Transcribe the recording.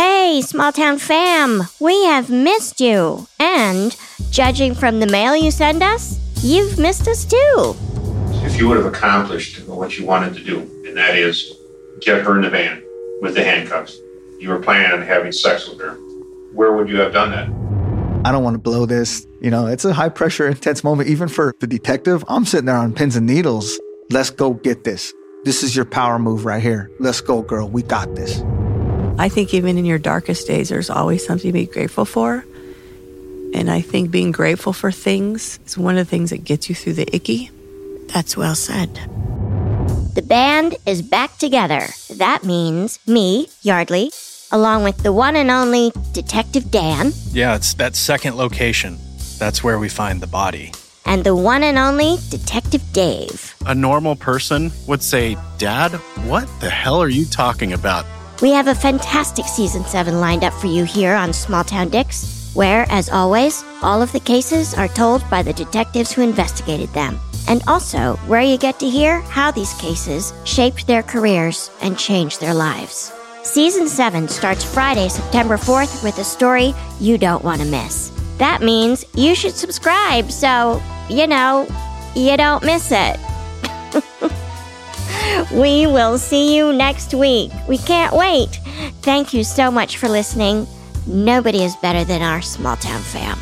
Hey, small town fam, we have missed you. And judging from the mail you send us, you've missed us too. If you would have accomplished what you wanted to do, and that is get her in the van with the handcuffs, you were planning on having sex with her, where would you have done that? I don't want to blow this. You know, it's a high pressure, intense moment, even for the detective. I'm sitting there on pins and needles. Let's go get this. This is your power move right here. Let's go, girl. We got this. I think even in your darkest days, there's always something to be grateful for. And I think being grateful for things is one of the things that gets you through the icky. That's well said. The band is back together. That means me, Yeardley, along with the one and only Detective Dan. Yeah, it's that second location. That's where we find the body. And the one and only Detective Dave. A normal person would say, Dad, what the hell are you talking about? We have a fantastic season 7 lined up for you here on Small Town Dicks, where, as always, all of the cases are told by the detectives who investigated them. And also, where you get to hear how these cases shaped their careers and changed their lives. Season 7 starts Friday, September 4th with a story you don't want to miss. That means you should subscribe so, you know, you don't miss it. We will see you next week. We can't wait. Thank you so much for listening. Nobody is better than our small town fam.